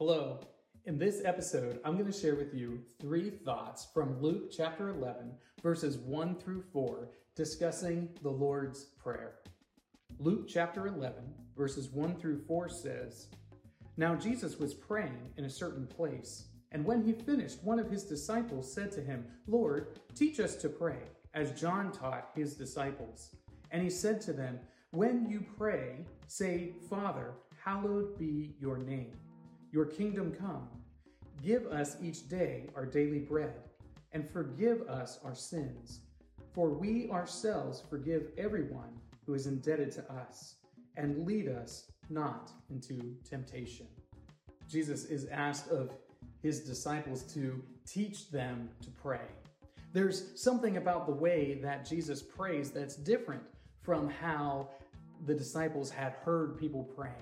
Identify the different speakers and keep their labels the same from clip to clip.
Speaker 1: Hello. In this episode, I'm going to share with you three thoughts from Luke chapter 11, verses 1 through 4, discussing the Lord's Prayer. Luke chapter 11, verses 1 through 4 says, Now Jesus was praying in a certain place, and when he finished, one of his disciples said to him, Lord, teach us to pray, as John taught his disciples. And he said to them, When you pray, say, Father, hallowed be your name. Your kingdom come. Give us each day our daily bread, and forgive us our sins. For we ourselves forgive everyone who is indebted to us, and lead us not into temptation. Jesus is asked of his disciples to teach them to pray. There's something about the way that Jesus prays that's different from how the disciples had heard people pray.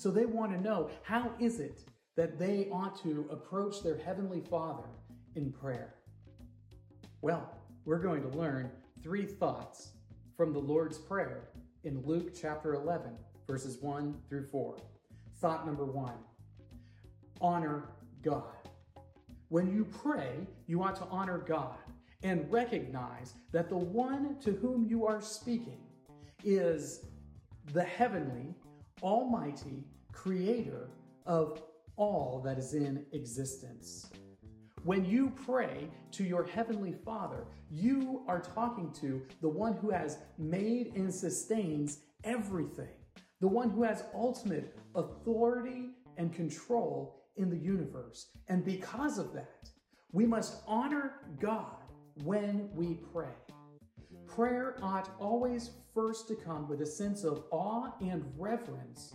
Speaker 1: So they want to know how is it that they ought to approach their Heavenly Father in prayer? Well, we're going to learn three thoughts from the Lord's Prayer in Luke chapter 11, verses 1 through 4. Thought number one honor God. When you pray, you ought to honor God and recognize that the one to whom you are speaking is the heavenly, almighty creator of all that is in existence. When you pray to your heavenly Father, you are talking to the one who has made and sustains everything, the one who has ultimate authority and control in the universe. And because of that, we must honor God when we pray. Prayer ought always first to come with a sense of awe and reverence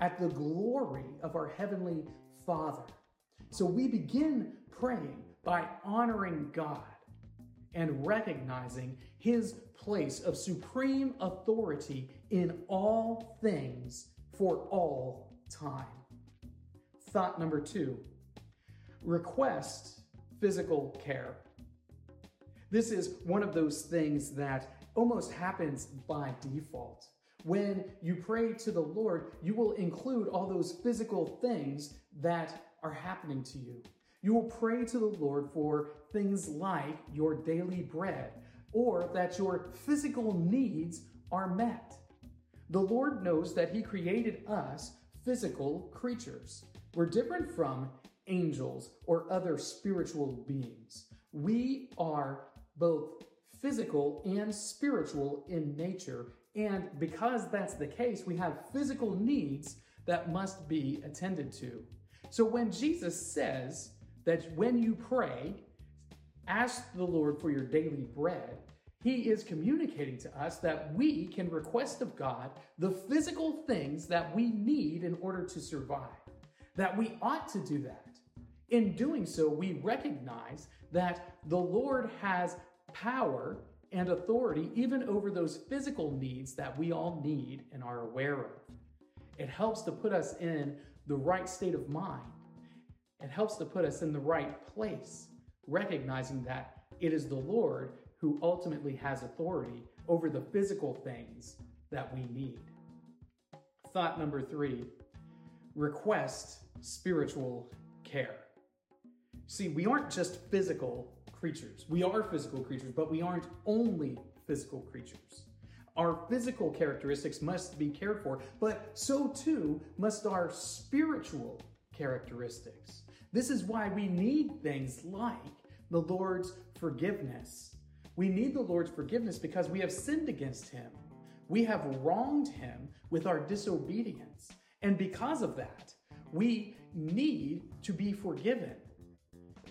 Speaker 1: at the glory of our Heavenly Father. So we begin praying by honoring God and recognizing His place of supreme authority in all things for all time. Thought number two request physical care. This is one of those things that almost happens by default. When you pray to the Lord, you will include all those physical things that are happening to you. You will pray to the Lord for things like your daily bread or that your physical needs are met. The Lord knows that He created us physical creatures. We're different from angels or other spiritual beings. We are both physical and spiritual in nature. And because that's the case, we have physical needs that must be attended to. So when Jesus says that when you pray, ask the Lord for your daily bread, he is communicating to us that we can request of God the physical things that we need in order to survive, that we ought to do that. In doing so, we recognize that the Lord has power and authority even over those physical needs that we all need and are aware of. It helps to put us in the right state of mind. It helps to put us in the right place, recognizing that it is the Lord who ultimately has authority over the physical things that we need. Thought number three request spiritual care. See, we aren't just physical creatures. We are physical creatures, but we aren't only physical creatures. Our physical characteristics must be cared for, but so too must our spiritual characteristics. This is why we need things like the Lord's forgiveness. We need the Lord's forgiveness because we have sinned against Him. We have wronged Him with our disobedience. And because of that, we need to be forgiven.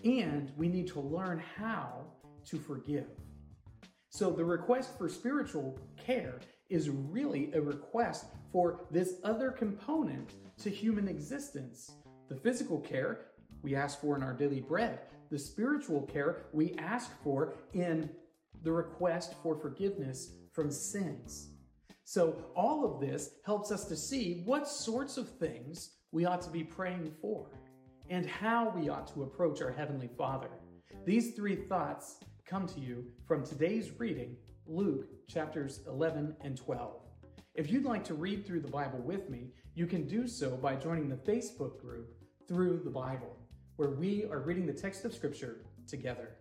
Speaker 1: And we need to learn how to forgive. So, the request for spiritual care is really a request for this other component to human existence. The physical care we ask for in our daily bread, the spiritual care we ask for in the request for forgiveness from sins. So, all of this helps us to see what sorts of things we ought to be praying for and how we ought to approach our Heavenly Father. These three thoughts come to you from today's reading, Luke chapters 11 and 12. If you'd like to read through the Bible with me, you can do so by joining the Facebook group through the Bible, where we are reading the text of Scripture together.